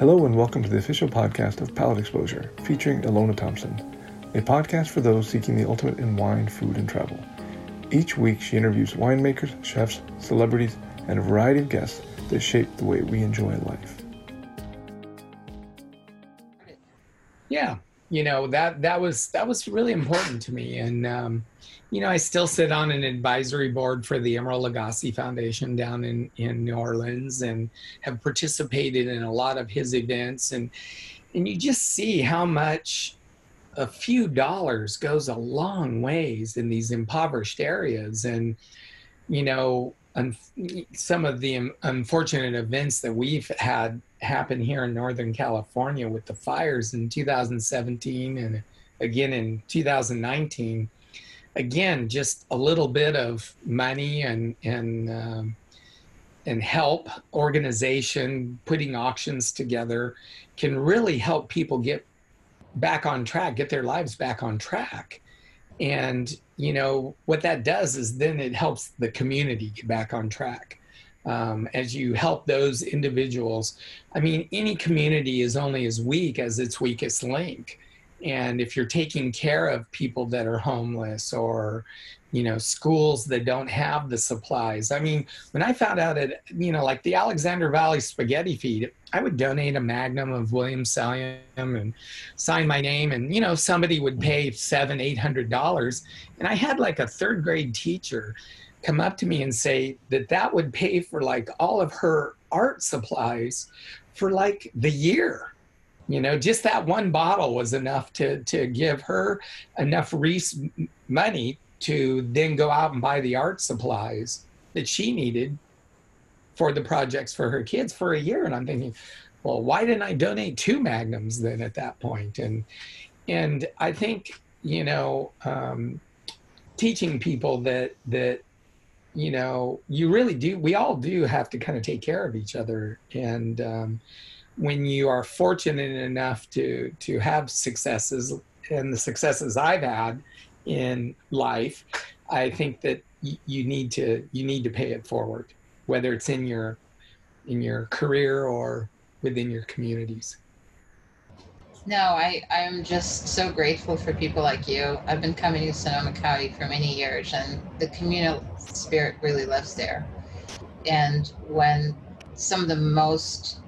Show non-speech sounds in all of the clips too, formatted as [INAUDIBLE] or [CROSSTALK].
Hello and welcome to the official podcast of Palate Exposure, featuring Ilona Thompson, a podcast for those seeking the ultimate in wine, food, and travel. Each week, she interviews winemakers, chefs, celebrities, and a variety of guests that shape the way we enjoy life. Yeah, you know that that was that was really important to me, and um, you know I still sit on an advisory board for the Emeril Lagasse Foundation down in in New Orleans, and have participated in a lot of his events, and and you just see how much a few dollars goes a long ways in these impoverished areas, and you know un- some of the unfortunate events that we've had happen here in Northern California with the fires in 2017 and again in 2019. Again, just a little bit of money and and um, and help organization putting auctions together can really help people get back on track, get their lives back on track. And you know what that does is then it helps the community get back on track um, as you help those individuals i mean any community is only as weak as its weakest link and if you're taking care of people that are homeless or you know schools that don't have the supplies i mean when i found out that you know like the alexander valley spaghetti feed i would donate a magnum of william Selyem and sign my name and you know somebody would pay seven eight hundred dollars. And i had like a third grade teacher come up to me and say that that would pay for like all of her art supplies for like the year you know just that one bottle was enough to to give her enough Reese money to then go out and buy the art supplies that she needed for the projects for her kids for a year. And i'm thinking well why didn't i donate two magnums then at that point? And and i think you know um, teaching people that that you know you really do we all do have to kind of take care of each other. And um, when you are fortunate enough to to have successes and the successes i've had in life, I think that y- you need to you need to pay it forward, whether it's in your in your career or within your communities. No, I, I'm just so grateful for people like you. I've been coming to Sonoma County for many years, and the communal spirit really lives there. And when some of the most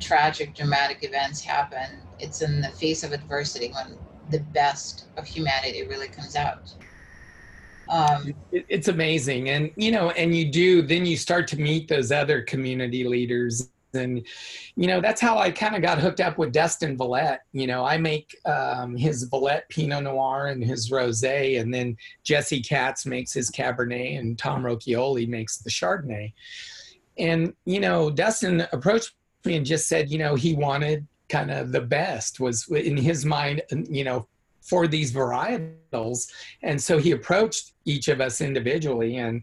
tragic, dramatic events happen, it's in the face of adversity when the best of humanity really comes out. Um, it, it's amazing, and you know, and you do. Then you start to meet those other community leaders, and you know, that's how I kind of got hooked up with Dustin Valette. You know, I make um, his Valette Pinot Noir and his Rosé, and then Jesse Katz makes his Cabernet, and Tom Rochioli makes the Chardonnay. And you know, Dustin approached and just said, you know, he wanted kind of the best was in his mind you know for these varietals. And so he approached each of us individually and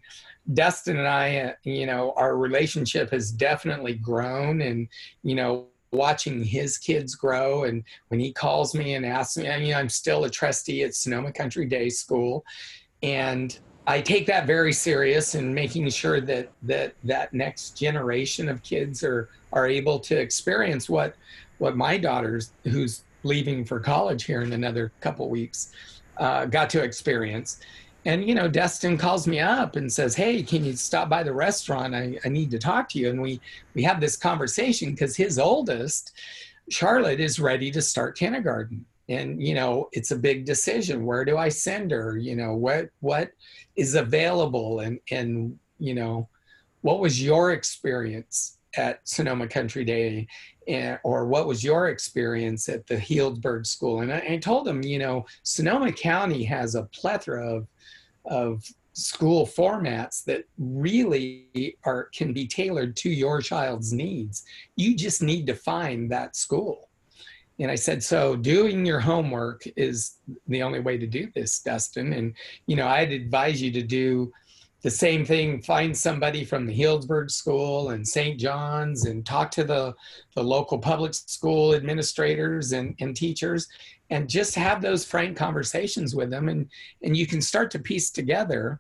dustin and i uh, you know our relationship has definitely grown and you know watching his kids grow and when he calls me and asks me i mean i'm still a trustee at sonoma country day school and i take that very serious and making sure that that that next generation of kids are are able to experience what what my daughter's who's leaving for college here in another couple weeks uh, got to experience. And you know dustin calls me up and says hey can you stop by the restaurant? I, I need to talk to you. And we we have this conversation because his oldest charlotte is ready to start kindergarten. And you know it's a big decision. Where do i send her? You know what what is available and and you know what was your experience at sonoma country day and, or what was your experience at the Healdsburg School? And I, I, told them, you know, Sonoma County has a plethora of, of school formats that really are can be tailored to your child's needs. You just need to find that school. And I said, so doing your homework is the only way to do this, Dustin. And, you know, I'd advise you to do the same thing find somebody from the healdsburg school and st john's and talk to the, the local public school administrators and, and teachers and just have those frank conversations with them and, and you can start to piece together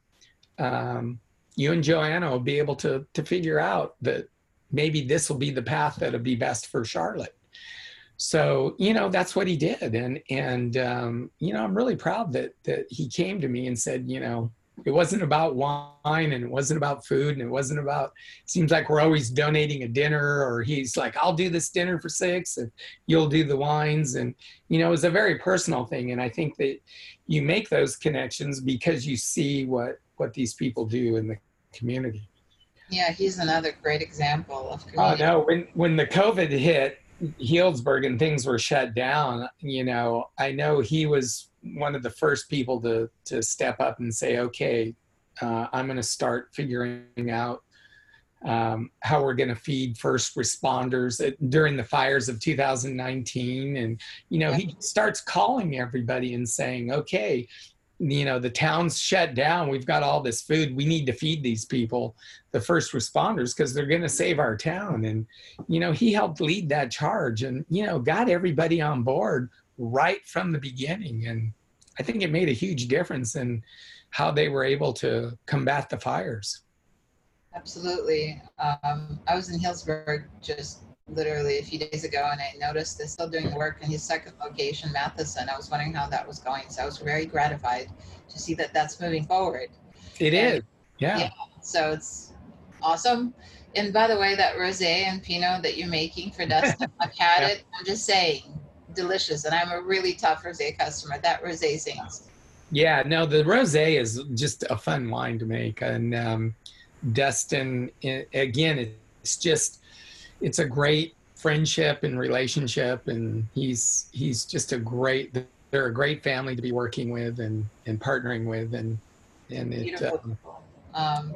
um, you and joanna will be able to, to figure out that maybe this will be the path that'll be best for charlotte so you know that's what he did. And and um, you know i'm really proud that that he came to me and said you know it wasn't about wine and it wasn't about food and it wasn't about it seems like we're always donating a dinner or he's like i'll do this dinner for six and you'll do the wines. And you know it's a very personal thing. And i think that you make those connections because you see what what these people do in the community. Yeah he's another great example of community. oh no. when when the covid hit healdsburg and things were shut down you know i know he was one of the first people to to step up and say, okay, uh, I'm going to start figuring out um, how we're going to feed first responders at, during the fires of 2019. And you know, he starts calling everybody and saying, okay. You know, the town's shut down. We've got all this food. We need to feed these people, the first responders, because they're going to save our town. And, you know, he helped lead that charge and, you know, got everybody on board right from the beginning. And I think it made a huge difference in how they were able to combat the fires. Absolutely. Um, I was in Healdsburg just literally a few days ago and I noticed they're still doing work in his second location, Matheson. I was wondering how that was going. So I was very gratified to see that that's moving forward. It and, is, yeah. yeah. So it's awesome. And by the way, that rosé and Pinot that you're making for Dustin, [LAUGHS] I've had yeah. it. I'm just saying, delicious. And I'm a really tough rosé customer. That rosé sings. Yeah, no, the rosé is just a fun wine to make, and um, Dustin, again, it's just it's a great friendship and relationship, and he's he's just a great. They're a great family to be working with and and partnering with, and and it. Um, um,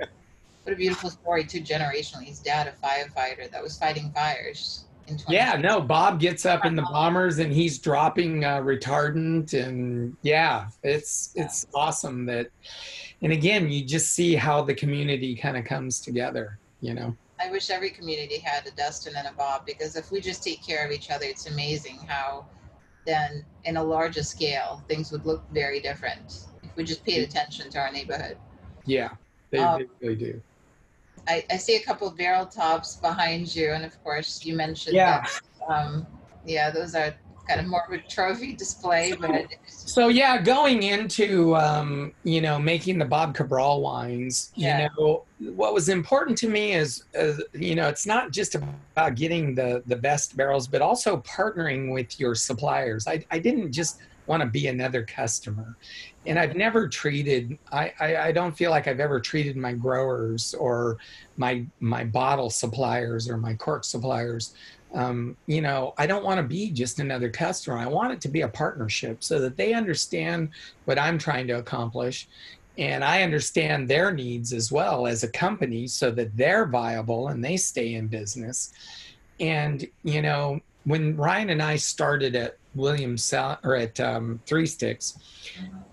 what a beautiful story, too, generationally. His dad, a firefighter that was fighting fires yeah, no, Bob gets up in the bombers and he's dropping uh, retardant, and yeah, it's it's awesome that. And again, you just see how the community kind of comes together, you know. I wish every community had a Dustin and a Bob because if we just take care of each other, it's amazing how then in a larger scale things would look very different if we just paid attention to our neighborhood. Yeah, they, um, they really do. I, I see a couple of barrel tops behind you, and of course you mentioned yeah. that. Um, yeah, those are kind of more of a trophy display, but so yeah, going into um, you know making the Bob Cabral wines, yeah. you know what was important to me is uh, you know it's not just about getting the the best barrels, but also partnering with your suppliers. I I didn't just want to be another customer and I've never treated I, I, I don't feel like I've ever treated my growers or my my bottle suppliers or my cork suppliers um, you know I don't want to be just another customer I want it to be a partnership so that they understand what I'm trying to accomplish and I understand their needs as well as a company so that they're viable and they stay in business and you know when Ryan and I started at Williams or at um, Three Sticks,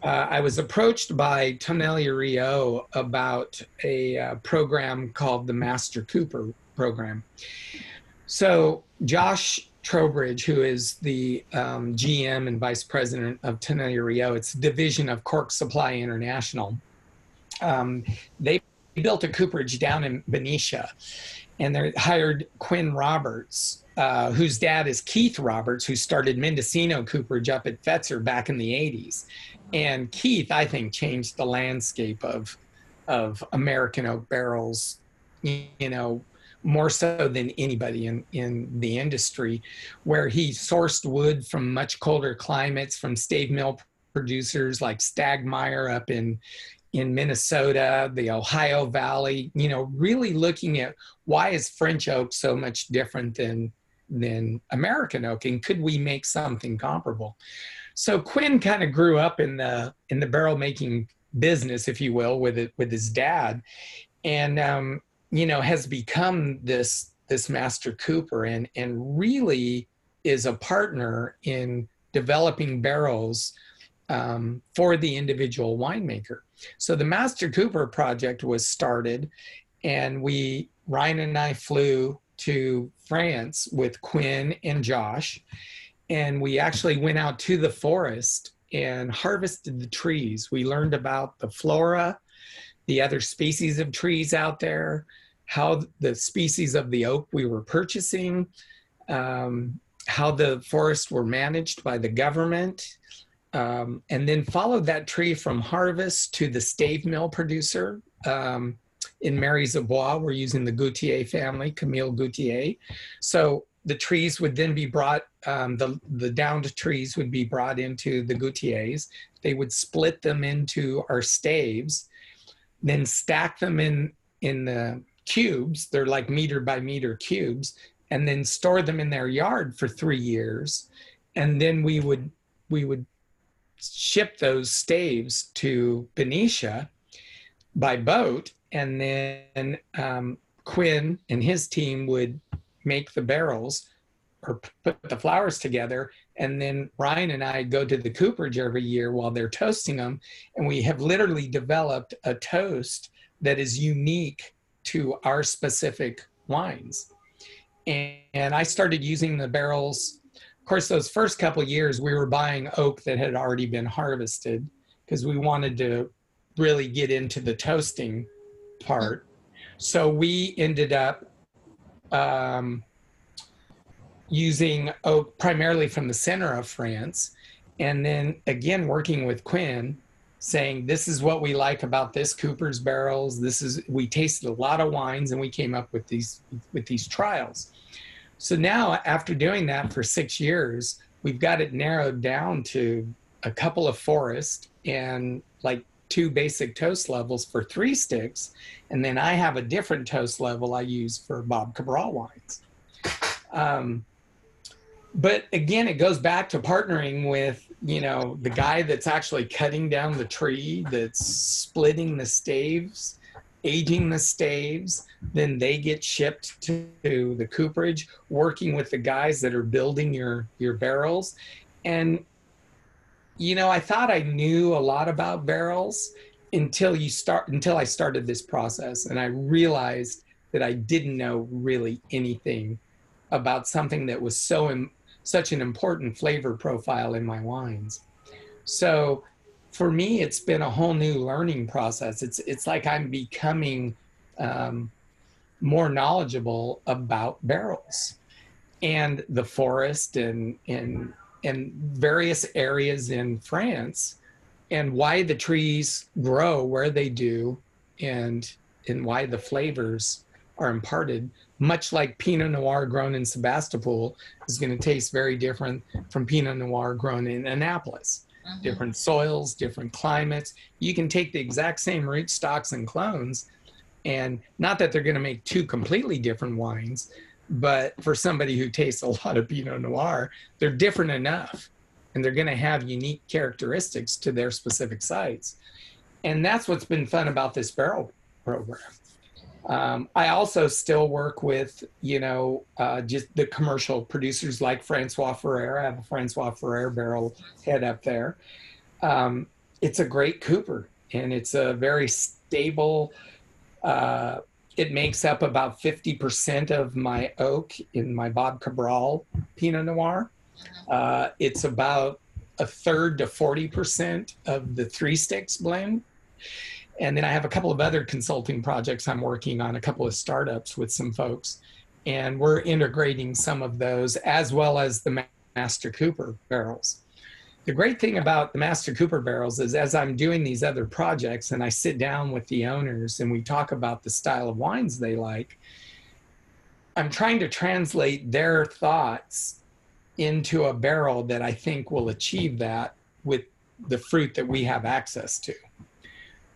uh, I was approached by Tonnellerie O about a uh, program called the Master Cooper program. So Josh Trowbridge, who is the um, GM and vice president of Tonnellerie O, it's a division of Cork Supply International. Um, they built a cooperage down in Benicia, and they hired Quinn Roberts uh, whose dad is Keith Roberts, who started Mendocino Cooperage up at Fetzer back in the 80s. And Keith, I think, changed the landscape of, of American oak barrels, you know, more so than anybody in, in the industry, where he sourced wood from much colder climates, from stave mill producers like Stagmeyer up in in Minnesota, the Ohio Valley, you know, really looking at why is French oak so much different than than American oak, and could we make something comparable? So Quinn kind of grew up in the in the barrel making business, if you will, with it with his dad, and um, you know has become this this master cooper and and really is a partner in developing barrels um, for the individual winemaker. So the Master Cooper project was started, and we Ryan and I flew to France with Quinn and Josh, and we actually went out to the forest and harvested the trees. We learned about the flora, the other species of trees out there, how the species of the oak we were purchasing, um, how the forests were managed by the government, um, and then followed that tree from harvest to the stave mill producer. Um, in Mary's Bois, we're using the Goutier family, Camille Goutier. So the trees would then be brought, um, the, the downed trees would be brought into the Goutiers. They would split them into our staves, then stack them in, in the cubes. They're like meter by meter cubes, and then store them in their yard for three years. And then we would, we would ship those staves to Benicia by boat. And then um, Quinn and his team would make the barrels or put the flowers together. And then Ryan and I go to the cooperage every year while they're toasting them. And we have literally developed a toast that is unique to our specific wines. And, and I started using the barrels. Of course, those first couple years, we were buying oak that had already been harvested because we wanted to really get into the toasting part. So we ended up um, using oak primarily from the center of France. And then again, working with Quinn, saying this is what we like about this Cooper's barrels. This is we tasted a lot of wines and we came up with these with these trials. So now after doing that for six years, we've got it narrowed down to a couple of forest and like two basic toast levels for three sticks. And then I have a different toast level I use for Bob Cabral wines. Um, but again, it goes back to partnering with, you know, the guy that's actually cutting down the tree, that's splitting the staves, aging the staves. Then they get shipped to the cooperage, working with the guys that are building your your barrels. And you know, I thought I knew a lot about barrels until you start until I started this process and I realized that I didn't know really anything about something that was so Im- such an important flavor profile in my wines. So for me, it's been a whole new learning process. It's it's like I'm becoming um, more knowledgeable about barrels and the forest and and and various areas in France and why the trees grow where they do and and why the flavors are imparted much like pinot noir grown in sebastopol is going to taste very different from pinot noir grown in annapolis. Mm-hmm. different soils different climates. You can take the exact same root stocks and clones and not that they're going to make two completely different wines but for somebody who tastes a lot of pinot noir they're different enough and they're going to have unique characteristics to their specific sites. And that's what's been fun about this barrel program um, I also still work with, you know, uh, just the commercial producers like François Frères. I have a François Frères barrel head up there. Um, it's a great Cooper and it's a very stable. Uh, it makes up about 50% of my oak in my Bob Cabral Pinot Noir. Uh, it's about a third to 40% of the three sticks blend. And then I have a couple of other consulting projects I'm working on, a couple of startups with some folks. And we're integrating some of those as well as the Master Cooper barrels. The great thing about the Master Cooper barrels is as I'm doing these other projects and I sit down with the owners and we talk about the style of wines they like, I'm trying to translate their thoughts into a barrel that I think will achieve that with the fruit that we have access to.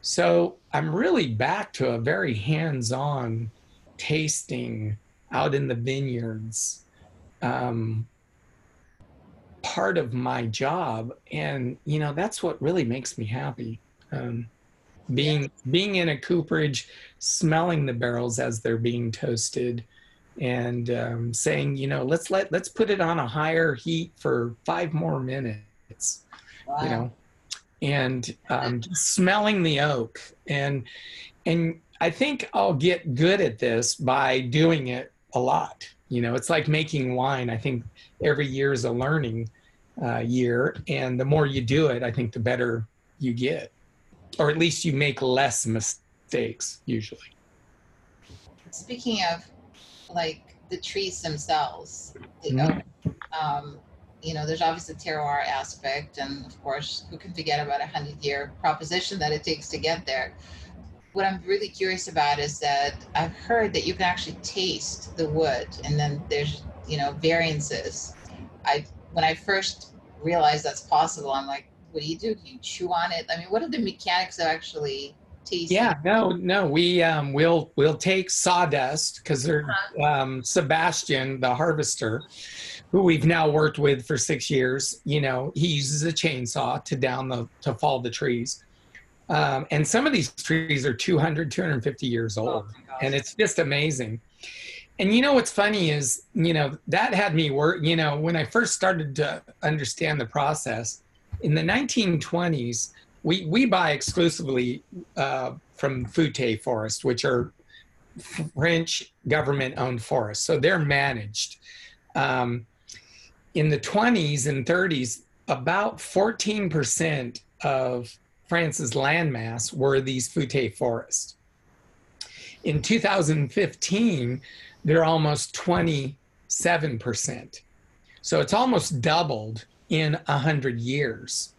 So I'm really back to a very hands on tasting out in the vineyards um, part of my job. And, you know, that's what really makes me happy. Um, being being in a cooperage, smelling the barrels as they're being toasted, and um, saying, you know, let's let let's put it on a higher heat for five more minutes. Wow. You know, and um, smelling the oak and and I think I'll get good at this by doing it a lot. You know, it's like making wine. I think every year is a learning uh, year, and the more you do it, I think the better you get, or at least you make less mistakes usually. Speaking of like the trees themselves. Mhm. Um, you know, there's obviously the terroir aspect, and of course, who can forget about a hundred year proposition that it takes to get there. What I'm really curious about is that I've heard that you can actually taste the wood, and then there's you know variances. I when I first realized that's possible, I'm like, what do you do? Do you chew on it? I mean, what are the mechanics of actually tasting? Yeah, no, no. We um, we'll we'll take sawdust because they're um, Sebastian, the harvester, who we've now worked with for six years. You know, he uses a chainsaw to down the to fall the trees, um, and some of these trees are 200, 250 years Oh old, gosh. and it's just amazing. And you know what's funny is, you know, that had me work. You know, when I first started to understand the process in the 1920s, we we buy exclusively uh, from Fute Forest, which are French government-owned forests, so they're managed. Um, in the 20s and 30s, about 14% of France's landmass were these Fute forests. In 2015, they're almost 27%. So it's almost doubled in 100 years.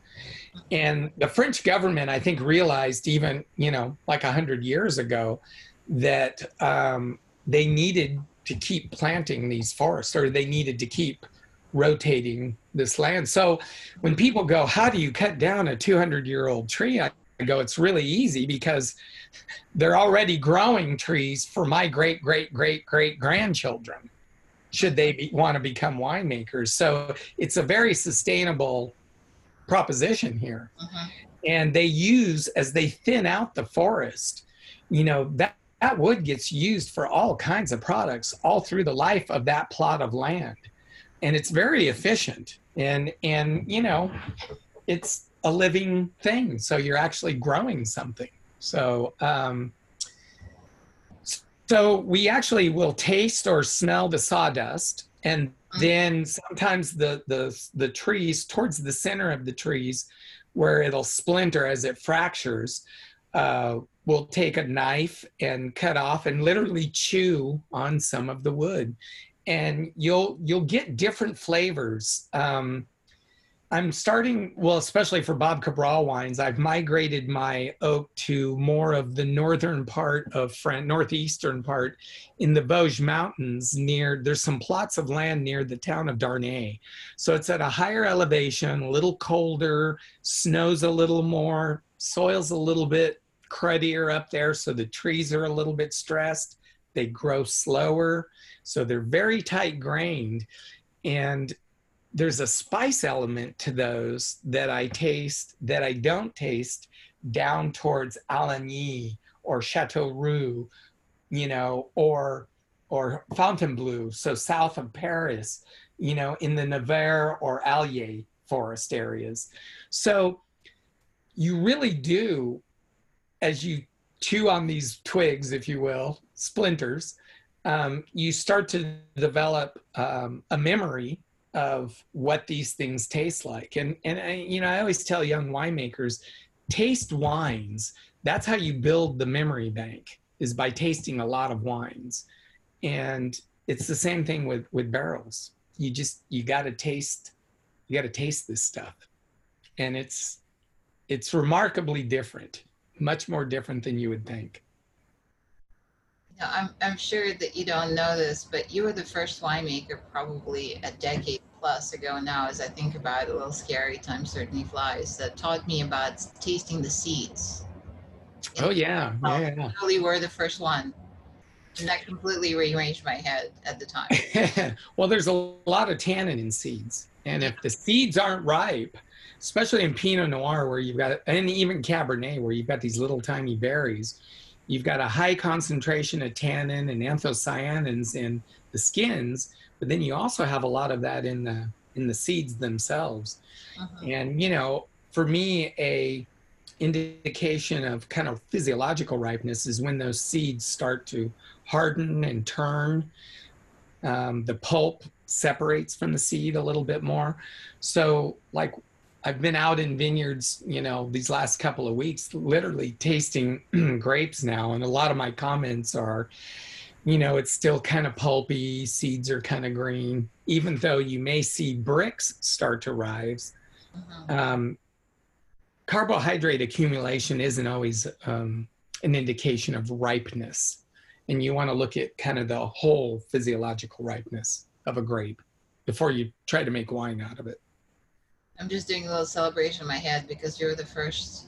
And the French government, I think, realized even, you know, like 100 years ago that um, they needed to keep planting these forests or they needed to keep rotating this land. So when people go, How do you cut down a 200 year old tree? I go, It's really easy because they're already growing trees for my great, great, great, great grandchildren, should they be, want to become winemakers. So it's a very sustainable proposition here. Mhm. And they use, as they thin out the forest, you know, that, that wood gets used for all kinds of products all through the life of that plot of land. And it's very efficient. And, and you know, it's a living thing. So you're actually growing something. So, um, so we actually will taste or smell the sawdust, and then sometimes the the the trees towards the center of the trees, where it'll splinter as it fractures, uh, we'll take a knife and cut off and literally chew on some of the wood, and you'll you'll get different flavors. Um, I'm starting, well, especially for Bob Cabral wines, I've migrated my oak to more of the northern part of France, northeastern part in the Vosges Mountains near, there's some plots of land near the town of Darney. So it's at a higher elevation, a little colder, snows a little more, soil's a little bit cruddier up there. So the trees are a little bit stressed. They grow slower. So they're very tight grained. And there's a spice element to those that I taste that I don't taste down towards Alagny or Chateauroux, you know, or or Fontainebleau, so south of Paris, you know, in the Nevers or Allier forest areas. So you really do, as you chew on these twigs, if you will, splinters, um, you start to develop um, a memory of what these things taste like. And and I, you know, I always tell young winemakers, taste wines. That's how you build the memory bank is by tasting a lot of wines. And it's the same thing with with barrels. You just you got to taste you got to taste this stuff. And it's it's remarkably different, much more different than you would think. I'm, I'm sure that you don't know this, but you were the first winemaker probably a decade plus ago now, as I think about it, a little scary, time certainly flies, that taught me about tasting the seeds. Oh yeah, yeah. yeah. You really were the first one. And that completely rearranged my head at the time. [LAUGHS] well, there's a lot of tannin in seeds, and if the seeds aren't ripe, especially in Pinot Noir, where you've got, and even Cabernet, where you've got these little tiny berries, you've got a high concentration of tannin and anthocyanins in the skins, but then you also have a lot of that in the in the seeds themselves. Mhm. And you know, for me, a indication of kind of physiological ripeness is when those seeds start to harden and turn. Um, the pulp separates from the seed a little bit more. So, like, I've been out in vineyards, you know, these last couple of weeks, literally tasting [CLEARS THROAT] grapes now, and a lot of my comments are, you know, it's still kind of pulpy, seeds are kind of green, even though you may see Brix start to rise. Mm-hmm. Um, carbohydrate accumulation isn't always um, an indication of ripeness. And you want to look at kind of the whole physiological ripeness of a grape before you try to make wine out of it. I'm just doing a little celebration in my head because you're the first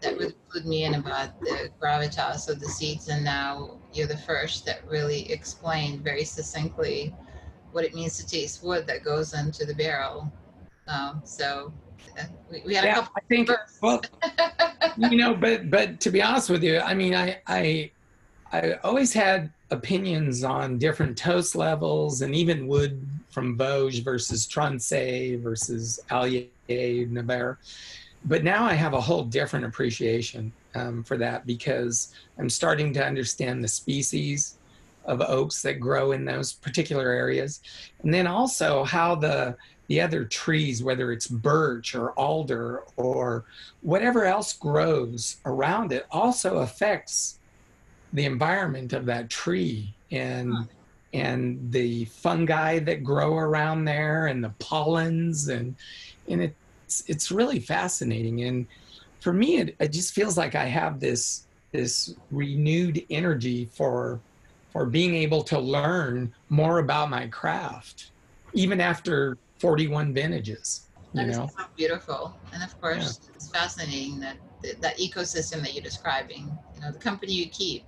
that really clued me in about the gravitas of the seeds, and now you're the first that really explained very succinctly what it means to taste wood that goes into the barrel. Um, so uh, we, we, had yeah, a couple. I think well, [LAUGHS] you know, but but to be honest with you, I mean, I I I always had opinions on different toast levels and even wood from Vosges versus Tronçais versus Allier Navarre. But now I have a whole different appreciation um, for that because I'm starting to understand the species of oaks that grow in those particular areas, and then also how the the other trees, whether it's birch or alder or whatever else grows around it, also affects the environment of that tree. And and the fungi that grow around there and the pollens and and it's it's really fascinating. And for me it, it just feels like i have this this renewed energy for for being able to learn more about my craft even after 41 vintages you that know? so beautiful. And of course yeah. it's fascinating that that ecosystem that you're describing you know the company you keep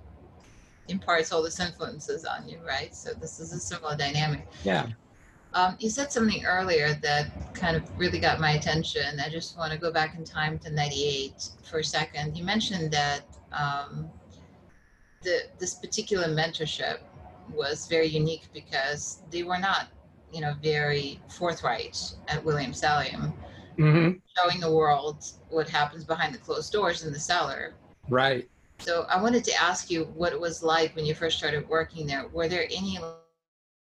imparts all this influences on you right so this is a similar dynamic yeah um, you said something earlier that kind of really got my attention. I just want to go back in time to 98 for a second. You mentioned that um, the, this particular mentorship was very unique because they were not, you know, very forthright at William Selyem, mm-hmm. showing the world what happens behind the closed doors in the cellar. Right. So I wanted to ask you what it was like when you first started working there. Were there any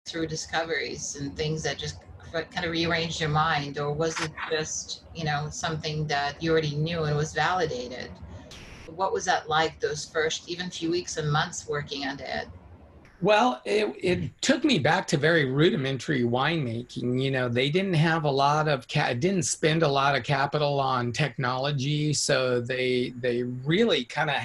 through discoveries and things that just kind of rearranged your mind or was it just you know something that you already knew and was validated what was that like those first even few weeks and months working on it well it, it took me back to very rudimentary winemaking you know they didn't have a lot of ca- didn't spend a lot of capital on technology so they they really kind of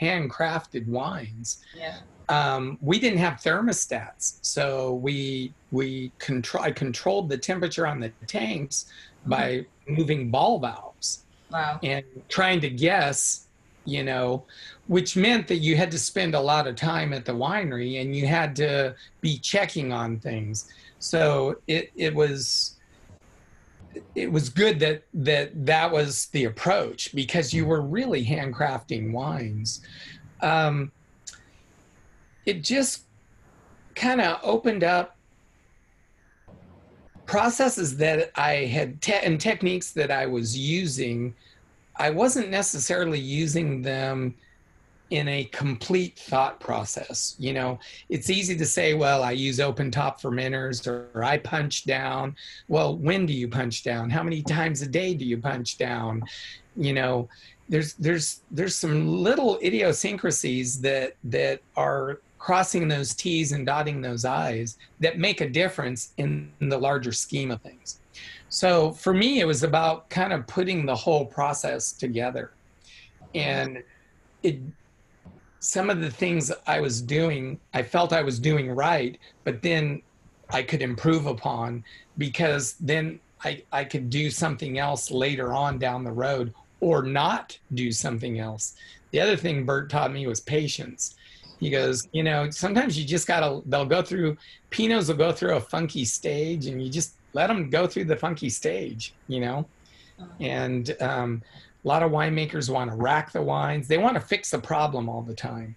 handcrafted wines yeah um, we didn't have thermostats, so we we control I controlled the temperature on the tanks mm-hmm. by moving ball valves. Wow. And trying to guess, you know, which meant that you had to spend a lot of time at the winery and you had to be checking on things. So it it was it was good that that that was the approach because you were really handcrafting wines. Um, it just kind of opened up processes that I had te- and techniques that I was using. I wasn't necessarily using them in a complete thought process. You know, it's easy to say, well, I use open top fermenters or, I punch down. Well, when do you punch down? How many times a day do you punch down? You know, there's there's there's some little idiosyncrasies that that are crossing those T's and dotting those I's that make a difference in, in the larger scheme of things. So for me, it was about kind of putting the whole process together. And it, some of the things I was doing, I felt I was doing right, but then I could improve upon because then I, I could do something else later on down the road or not do something else. The other thing Bert taught me was patience he goes, you know, sometimes you just gotta. They'll go through. Pinos will go through a funky stage, and you just let them go through the funky stage. You know, uh-huh. and um, a lot of winemakers want to rack the wines. They want to fix the problem all the time.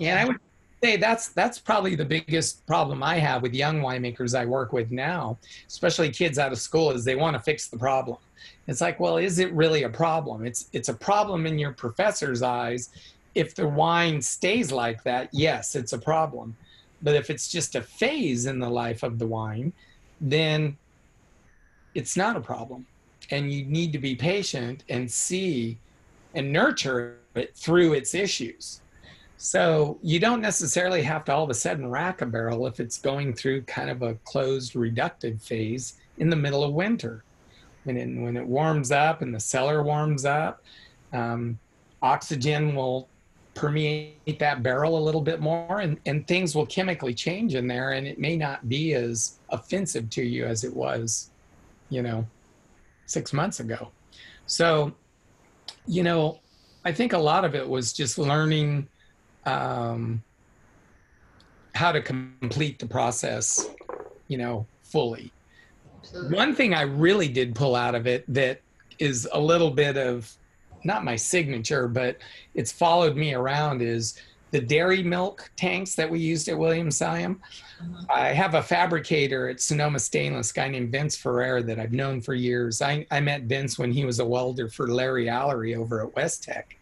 And I would say that's that's probably the biggest problem I have with young winemakers I work with now, especially kids out of school, is they want to fix the problem. It's like, well, is it really a problem? It's it's a problem in your professor's eyes if the wine stays like that, yes, it's a problem. But if it's just a phase in the life of the wine, then it's not a problem. And you need to be patient and see and nurture it through its issues. So you don't necessarily have to all of a sudden rack a barrel if it's going through kind of a closed reductive phase in the middle of winter. When it, when it warms up and the cellar warms up, um, oxygen will permeate that barrel a little bit more and, and things will chemically change in there and it may not be as offensive to you as it was, you know, six months ago. So, you know, I think a lot of it was just learning um, how to complete the process, you know, fully. Absolutely. One thing I really did pull out of it that is a little bit of not my signature, but it's followed me around is the dairy milk tanks that we used at Williams Selyem. Uh-huh. I have a fabricator at Sonoma Stainless, guy named Vince Ferrer that I've known for years. I, I met Vince when he was a welder for Larry Allery over at West Tech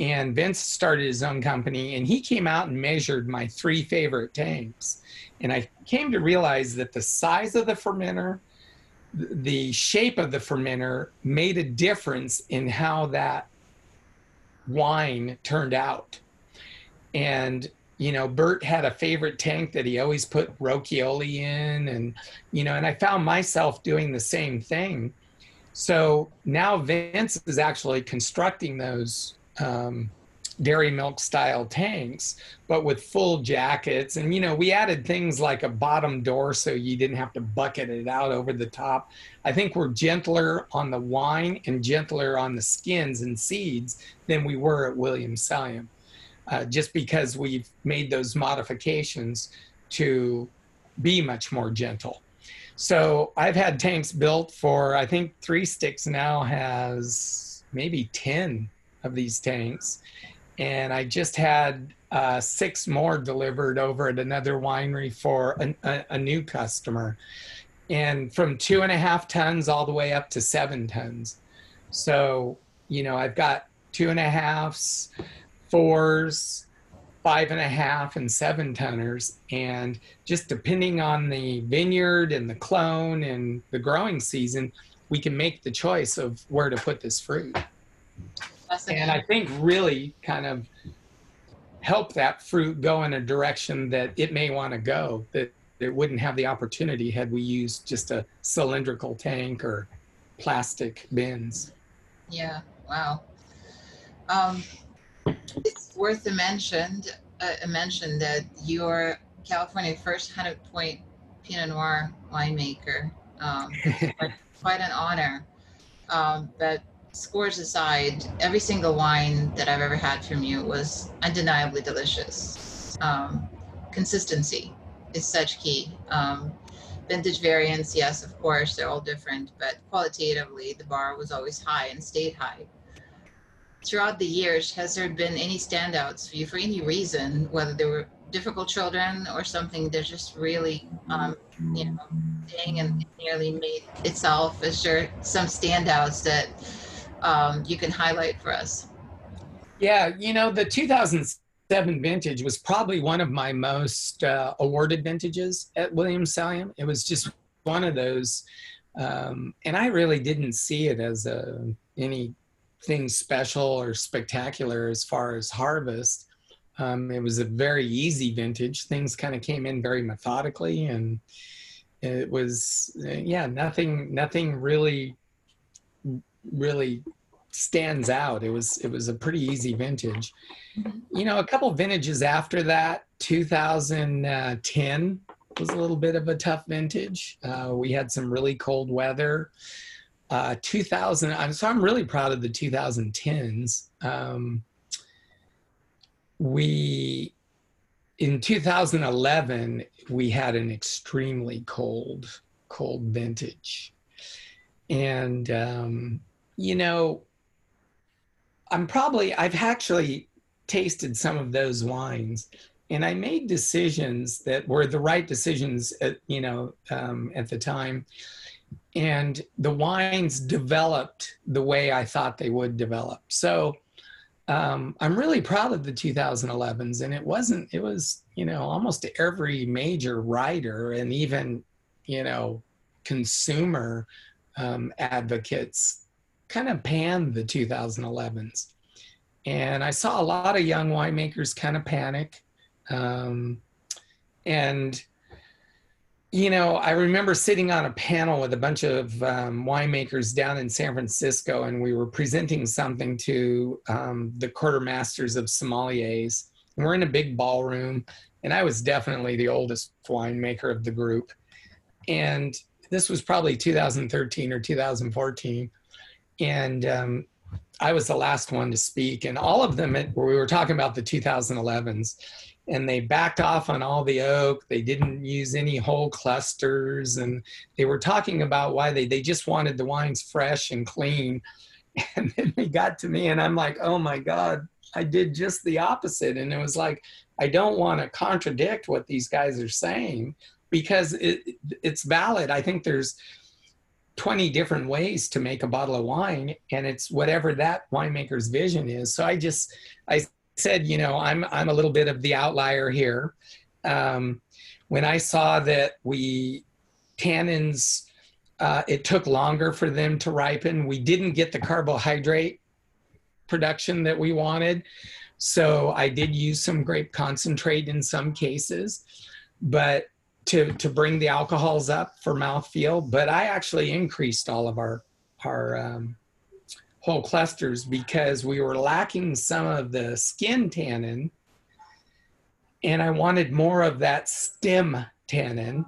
and Vince started his own company and he came out and measured my three favorite tanks. And I came to realize that the size of the fermenter, the shape of the fermenter made a difference in how that wine turned out. And you know, Bert had a favorite tank that he always put Rochioli in, and you know, and I found myself doing the same thing. So now Vince is actually constructing those um, dairy milk style tanks, but with full jackets. And, you know, we added things like a bottom door so you didn't have to bucket it out over the top. I think we're gentler on the wine and gentler on the skins and seeds than we were at Williams Selyem, uh, just because we've made those modifications to be much more gentle. So I've had tanks built for, I think Three Sticks now has maybe 10 of these tanks. And I just had uh, six more delivered over at another winery for a, a, a new customer. And from two and a half tons all the way up to seven tons. So, you know, I've got two and a halves, fours, five and a half, and seven tonners. And just depending on the vineyard and the clone and the growing season, we can make the choice of where to put this fruit and I think really kind of help that fruit go in a direction that it may want to go that it wouldn't have the opportunity had we used just a cylindrical tank or plastic bins. Yeah, wow. Um, it's worth a mention, uh, a mention that you're California first 100 point Pinot Noir winemaker. Um, [LAUGHS] quite an honor. Um, but scores aside, every single wine that I've ever had from you was undeniably delicious. Um, consistency is such key. Um, vintage variants, yes, of course, they're all different, but qualitatively, the bar was always high and stayed high. Throughout the years, has there been any standouts for you for any reason, whether they were difficult children or something that just really, um, you know, and nearly made itself? Is there some standouts that um, you can highlight for us? Yeah, you know, the 2007 vintage was probably one of my most uh, awarded vintages at Williams Selyem. It was just one of those, um, and I really didn't see it as a, anything special or spectacular as far as harvest. Um, it was a very easy vintage. Things kind of came in very methodically, and it was, yeah, nothing, nothing really really stands out. It was it was a pretty easy vintage. Mm-hmm. You know, a couple vintages after that, 2010 was a little bit of a tough vintage. Uh, we had some really cold weather. Uh, 2000, I'm, so I'm really proud of the 2010s. Um, we, in 2011, we had an extremely cold, cold vintage. And um, you know, I'm probably, I've actually tasted some of those wines and I made decisions that were the right decisions at, you know, um, at the time. And the wines developed the way I thought they would develop. So um, I'm really proud of the 2011s. And it wasn't, it was, you know, almost every major writer and even, you know, consumer um, advocates kind of panned the 2011s. and I saw a lot of young winemakers kind of panic. Um, and you know, I remember sitting on a panel with a bunch of um, winemakers down in San Francisco, and we were presenting something to um, the quartermasters of sommeliers. And we're in a big ballroom, and I was definitely the oldest winemaker of the group. And this was probably 2013 or 2014. And um, I was the last one to speak, and all of them, we were talking about the 2011s, and they backed off on all the oak. They didn't use any whole clusters, and they were talking about why they they just wanted the wines fresh and clean. [LAUGHS] And then they got to me, and I'm like, oh my god, I did just the opposite. And it was like, I don't want to contradict what these guys are saying because it, it's valid. I think there's 20 different ways to make a bottle of wine and it's whatever that winemaker's vision is so i just i said you know i'm i'm a little bit of the outlier here. Um, when i saw that we tannins uh, it took longer for them to ripen we didn't get the carbohydrate production that we wanted. So i did use some grape concentrate in some cases but to to bring the alcohols up for mouthfeel, but I actually increased all of our our um, whole clusters because we were lacking some of the skin tannin, and I wanted more of that stem tannin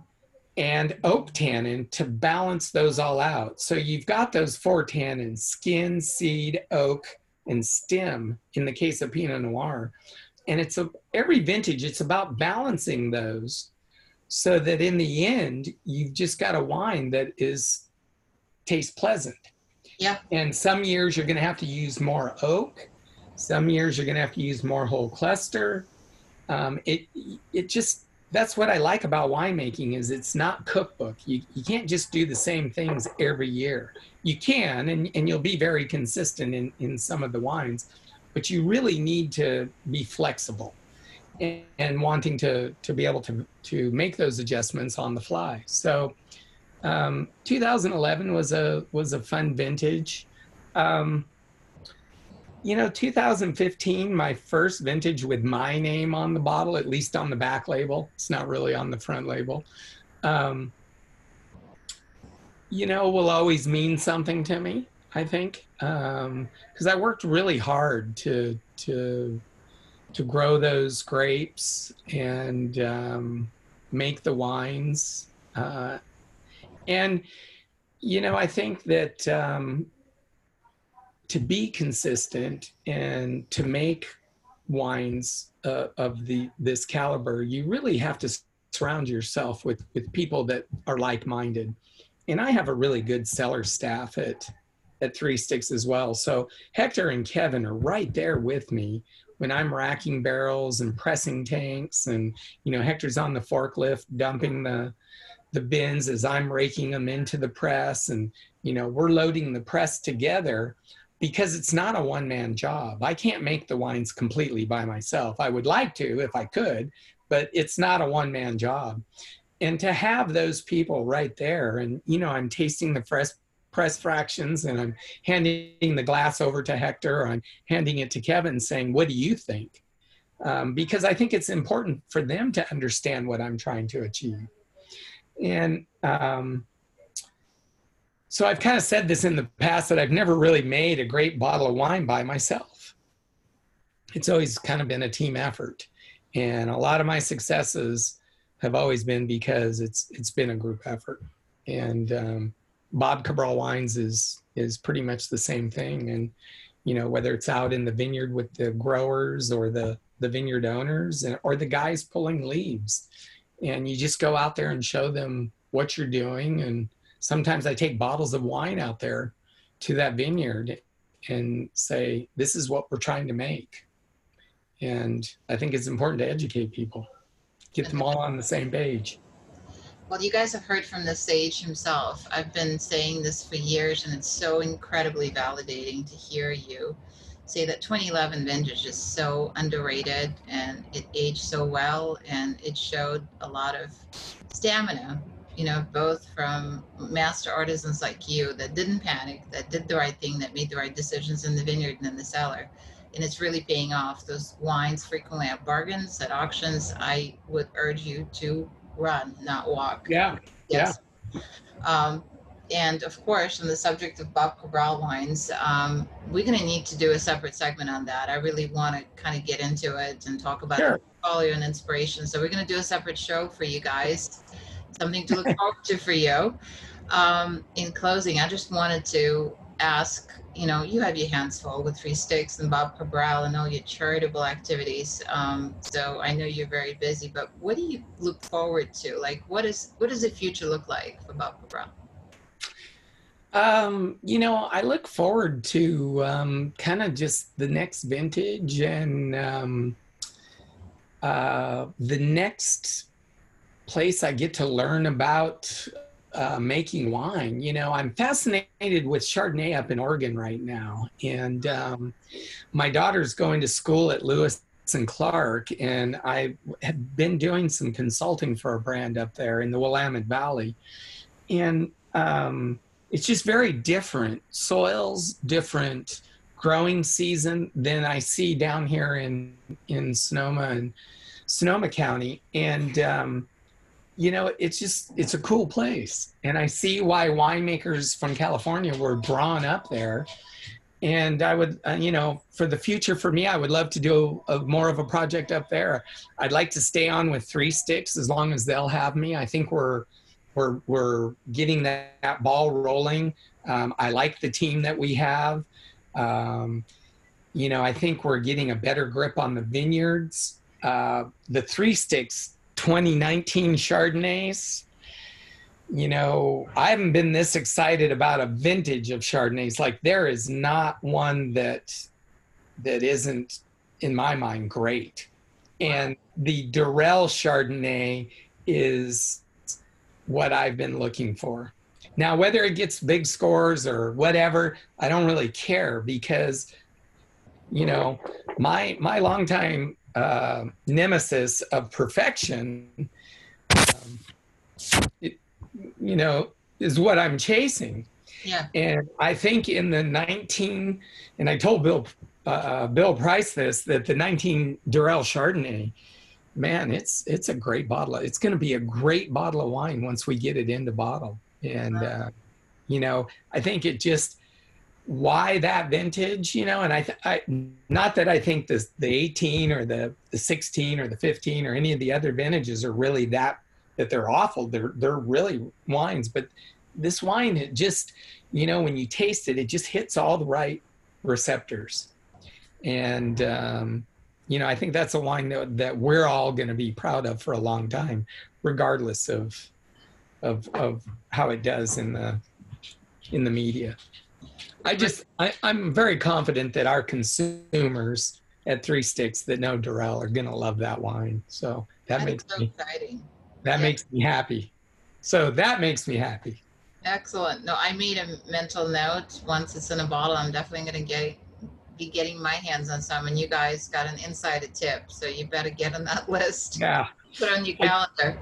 and oak tannin to balance those all out. So you've got those four tannins: skin, seed, oak, and stem. In the case of Pinot Noir, and it's a every vintage. It's about balancing those so that in the end you've just got a wine that is tastes pleasant yeah. And some years you're going to have to use more oak. Some years you're going to have to use more whole cluster. Um, it it just that's what i like about winemaking is it's not cookbook. You, you can't just do the same things every year. You can and, and you'll be very consistent in, in some of the wines but you really need to be flexible and, wanting to to be able to to make those adjustments on the fly. So, um, 2011 was a was a fun vintage. Um, you know, 2015, my first vintage with my name on the bottle, at least on the back label. It's not really on the front label. Um, you know, will always mean something to me. I think because um, I worked really hard to to to grow those grapes and um, make the wines. Uh, and, you know, I think that um, to be consistent and to make wines uh, of the this caliber, you really have to surround yourself with with people that are like-minded. And I have a really good cellar staff at at Three Sticks as well. So Hector and Kevin are right there with me when I'm racking barrels and pressing tanks, and you know Hector's on the forklift dumping the the bins as I'm raking them into the press, and you know we're loading the press together because it's not a one man job. I can't make the wines completely by myself. I would like to if I could, but it's not a one man job. And to have those people right there, and you know, I'm tasting the fresh press fractions and I'm handing the glass over to Hector or I'm handing it to Kevin saying, What do you think? Um, because I think it's important for them to understand what I'm trying to achieve. And um, so I've kind of said this in the past that I've never really made a great bottle of wine by myself. It's always kind of been a team effort. And a lot of my successes have always been because it's it's been a group effort. And um, Bob Cabral Wines is is pretty much the same thing, and you know whether it's out in the vineyard with the growers or the the vineyard owners and, or the guys pulling leaves, and you just go out there and show them what you're doing, and sometimes I take bottles of wine out there to that vineyard and say this is what we're trying to make, and I think it's important to educate people, get them all on the same page. Well, you guys have heard from the sage himself. I've been saying this for years, and it's so incredibly validating to hear you say that 2011 vintage is so underrated and it aged so well and it showed a lot of stamina, you know, both from master artisans like you that didn't panic, that did the right thing, that made the right decisions in the vineyard and in the cellar. and it's really paying off. Those wines frequently have bargains at auctions. I would urge you to run, not walk. Yeah. Yes. Yeah. Um, and of course, on the subject of Bob Cabral wines, um, we're going to need to do a separate segment on that. I really want to kind of get into it and talk about sure. portfolio and inspiration. So we're going to do a separate show for you guys, something to look [LAUGHS] forward to for you. Um, in closing, I just wanted to ask, you know, you have your hands full with Three Sticks and Bob Cabral and all your charitable activities. Um, so I know you're very busy, but what do you look forward to? Like, what is what does the future look like for Bob Cabral? Um, you know, I look forward to um, kind of just the next vintage and um, uh, the next place I get to learn about uh, making wine. You know, I'm fascinated with Chardonnay up in Oregon right now, and um, my daughter's going to school at Lewis and Clark, and I have been doing some consulting for a brand up there in the Willamette Valley, and um, it's just very different. Soils different, growing season than I see down here in in Sonoma and Sonoma County, and um, you know it's just it's a cool place, and I see why winemakers from California were drawn up there. And I would, uh, you know, for the future for me, I would love to do a, a, more of a project up there. I'd like to stay on with Three Sticks as long as they'll have me. I think we're we're we're getting that, that ball rolling. Um, I like the team that we have. Um, you know, I think we're getting a better grip on the vineyards. Uh, the Three Sticks 2019 Chardonnays. You know, I haven't been this excited about a vintage of Chardonnays. Like there is not one that that isn't, in my mind, great. And the Durell Chardonnay is what I've been looking for. Now, whether it gets big scores or whatever, I don't really care because, you know, my my longtime uh, nemesis of perfection, um, it, you know, is what I'm chasing. Yeah. And I think in the 19, and I told Bill uh, Bill Price this that the 19 Durell Chardonnay man, it's it's a great bottle. It's going to be a great bottle of wine once we get it into bottle. And uh, you know, I think it just why that vintage, you know, and I, I not that I think the the 18 or the the 16 or the 15 or any of the other vintages are really that that they're awful. They're they're really wines, but this wine it just you know when you taste it, it just hits all the right receptors. And um, you know, I think that's a wine that, that we're all going to be proud of for a long time, regardless of, of, of how it does in the, in the media. I just, I, I'm very confident that our consumers at Three Sticks that know Durell are going to love that wine. So that, that makes so me, exciting. That yeah. makes me happy. So that makes me happy. Excellent. No, I made a mental note. Once it's in a bottle, I'm definitely going to get be getting my hands on some, and you guys got an insider tip, so you better get on that [LAUGHS] list. Yeah. Put on your calendar.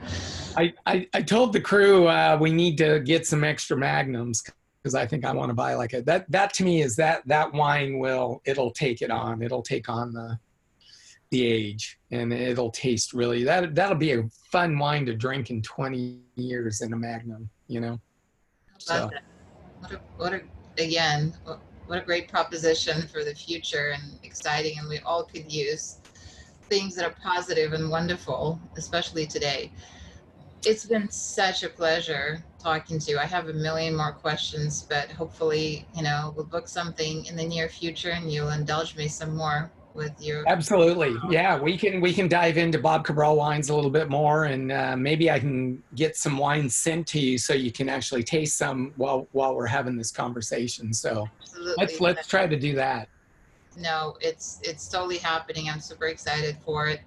I, I, I told the crew uh, we need to get some extra magnums because I think I want to buy like a that that to me is that that wine will it'll take it on it'll take on the the age and it'll taste really that that'll be a fun wine to drink in 20 years in a magnum you know so what a, what a again what a great proposition for the future and exciting and we all could use things that are positive and wonderful especially today. It's been such a pleasure talking to you. I have a million more questions but hopefully you know we'll book something in the near future and you'll indulge me some more with your absolutely. Yeah we can we can dive into bob cabral wines a little bit more and uh, maybe i can get some wines sent to you so you can actually taste some while while we're having this conversation. So absolutely. let's let's try to do that no it's it's totally happening i'm super excited for it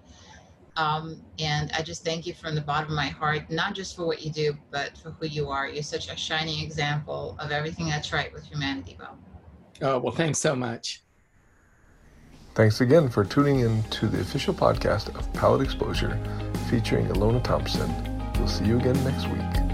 um, and i just thank you from the bottom of my heart not just for what you do but for who you are you're such a shining example of everything that's right with humanity bob oh well thanks so much Thanks again for tuning in to the official podcast of Palate Exposure featuring Ilona Thompson. We'll see you again next week.